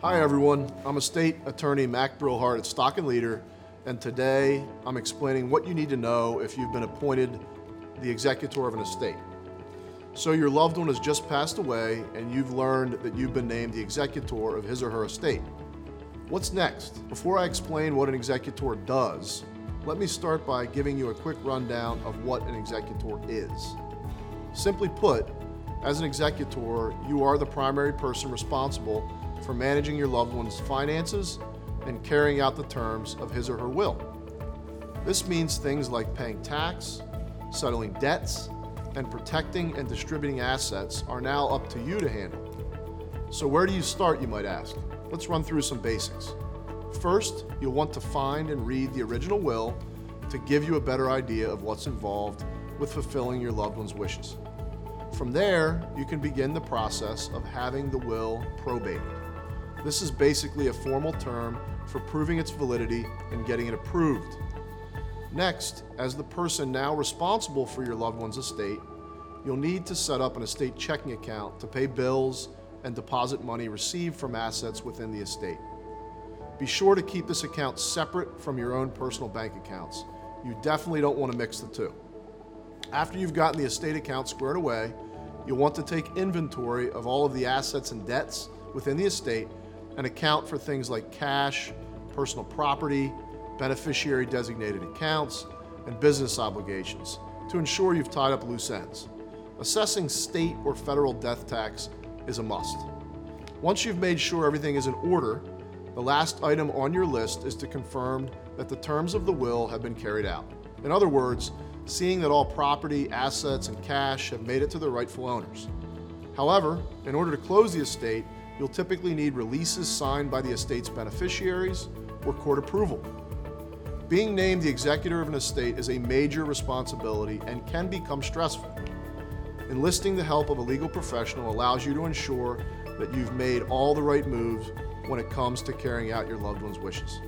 Hi everyone, I'm estate attorney Mac Brillhart at Stock and Leader, and today I'm explaining what you need to know if you've been appointed the executor of an estate. So your loved one has just passed away and you've learned that you've been named the executor of his or her estate. What's next? Before I explain what an executor does, let me start by giving you a quick rundown of what an executor is. Simply put, as an executor, you are the primary person responsible for managing your loved one's finances and carrying out the terms of his or her will. This means things like paying tax, settling debts, and protecting and distributing assets are now up to you to handle. So, where do you start, you might ask? Let's run through some basics. First, you'll want to find and read the original will to give you a better idea of what's involved with fulfilling your loved one's wishes. From there, you can begin the process of having the will probated. This is basically a formal term for proving its validity and getting it approved. Next, as the person now responsible for your loved one's estate, you'll need to set up an estate checking account to pay bills and deposit money received from assets within the estate. Be sure to keep this account separate from your own personal bank accounts. You definitely don't want to mix the two. After you've gotten the estate account squared away, you'll want to take inventory of all of the assets and debts within the estate and account for things like cash, personal property, beneficiary designated accounts, and business obligations to ensure you've tied up loose ends. Assessing state or federal death tax is a must. Once you've made sure everything is in order, the last item on your list is to confirm that the terms of the will have been carried out. In other words, seeing that all property, assets, and cash have made it to the rightful owners. However, in order to close the estate, you'll typically need releases signed by the estate's beneficiaries or court approval. Being named the executor of an estate is a major responsibility and can become stressful. Enlisting the help of a legal professional allows you to ensure that you've made all the right moves when it comes to carrying out your loved one's wishes.